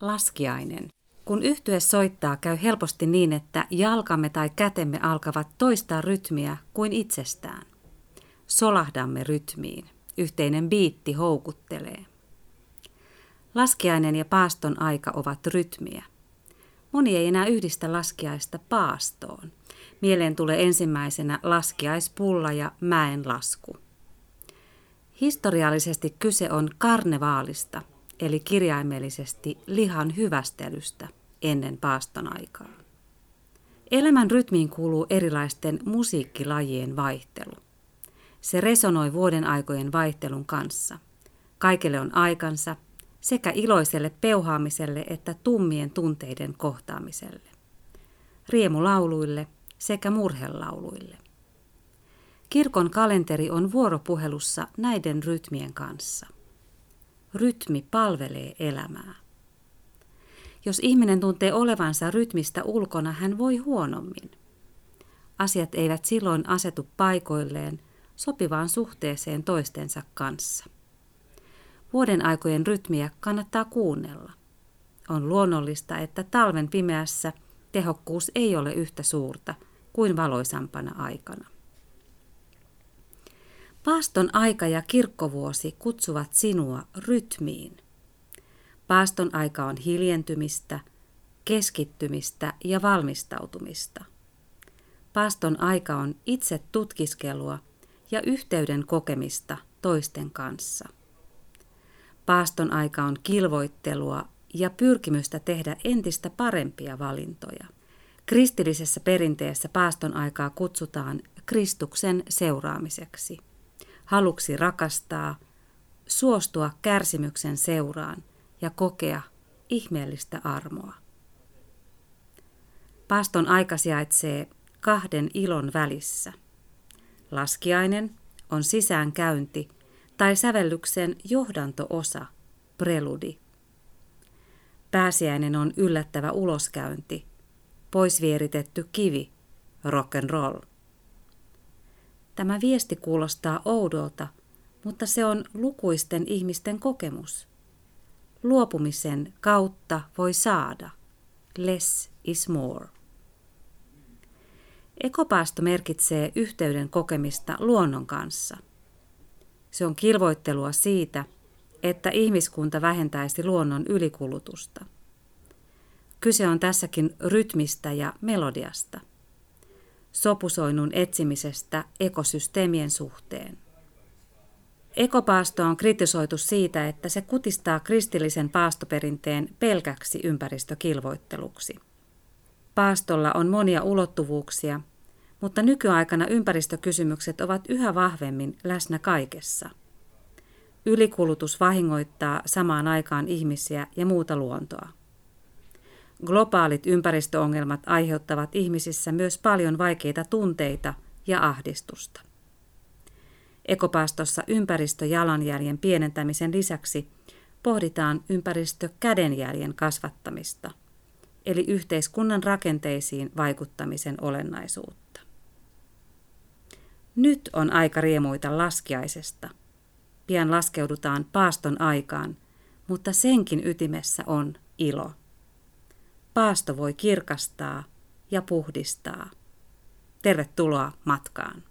Laskiainen. Kun yhtye soittaa, käy helposti niin, että jalkamme tai kätemme alkavat toistaa rytmiä kuin itsestään. Solahdamme rytmiin. Yhteinen biitti houkuttelee. Laskiainen ja paaston aika ovat rytmiä. Moni ei enää yhdistä laskiaista paastoon. Mieleen tulee ensimmäisenä laskiaispulla ja mäen lasku. Historiallisesti kyse on karnevaalista – eli kirjaimellisesti lihan hyvästelystä ennen paaston aikaa. Elämän rytmiin kuuluu erilaisten musiikkilajien vaihtelu. Se resonoi vuoden aikojen vaihtelun kanssa. Kaikelle on aikansa, sekä iloiselle peuhaamiselle että tummien tunteiden kohtaamiselle. Riemulauluille sekä murhelauluille. Kirkon kalenteri on vuoropuhelussa näiden rytmien kanssa rytmi palvelee elämää. Jos ihminen tuntee olevansa rytmistä ulkona, hän voi huonommin. Asiat eivät silloin asetu paikoilleen sopivaan suhteeseen toistensa kanssa. Vuoden aikojen rytmiä kannattaa kuunnella. On luonnollista, että talven pimeässä tehokkuus ei ole yhtä suurta kuin valoisampana aikana. Paaston aika ja kirkkovuosi kutsuvat sinua rytmiin. Paaston aika on hiljentymistä, keskittymistä ja valmistautumista. Paaston aika on itse tutkiskelua ja yhteyden kokemista toisten kanssa. Paaston aika on kilvoittelua ja pyrkimystä tehdä entistä parempia valintoja. Kristillisessä perinteessä paaston aikaa kutsutaan Kristuksen seuraamiseksi haluksi rakastaa, suostua kärsimyksen seuraan ja kokea ihmeellistä armoa. Paaston aika sijaitsee kahden ilon välissä. Laskiainen on sisäänkäynti tai sävellyksen johdantoosa, preludi. Pääsiäinen on yllättävä uloskäynti, poisvieritetty kivi, rock and roll. Tämä viesti kuulostaa oudolta, mutta se on lukuisten ihmisten kokemus. Luopumisen kautta voi saada. Less is more. Ekopaasto merkitsee yhteyden kokemista luonnon kanssa. Se on kilvoittelua siitä, että ihmiskunta vähentäisi luonnon ylikulutusta. Kyse on tässäkin rytmistä ja melodiasta sopusoinnun etsimisestä ekosysteemien suhteen. Ekopaasto on kritisoitu siitä, että se kutistaa kristillisen paastoperinteen pelkäksi ympäristökilvoitteluksi. Paastolla on monia ulottuvuuksia, mutta nykyaikana ympäristökysymykset ovat yhä vahvemmin läsnä kaikessa. Ylikulutus vahingoittaa samaan aikaan ihmisiä ja muuta luontoa. Globaalit ympäristöongelmat aiheuttavat ihmisissä myös paljon vaikeita tunteita ja ahdistusta. Ekopaastossa ympäristöjalanjäljen pienentämisen lisäksi pohditaan ympäristökädenjäljen kasvattamista, eli yhteiskunnan rakenteisiin vaikuttamisen olennaisuutta. Nyt on aika riemuita laskiaisesta. Pian laskeudutaan paaston aikaan, mutta senkin ytimessä on ilo. Paasto voi kirkastaa ja puhdistaa. Tervetuloa matkaan.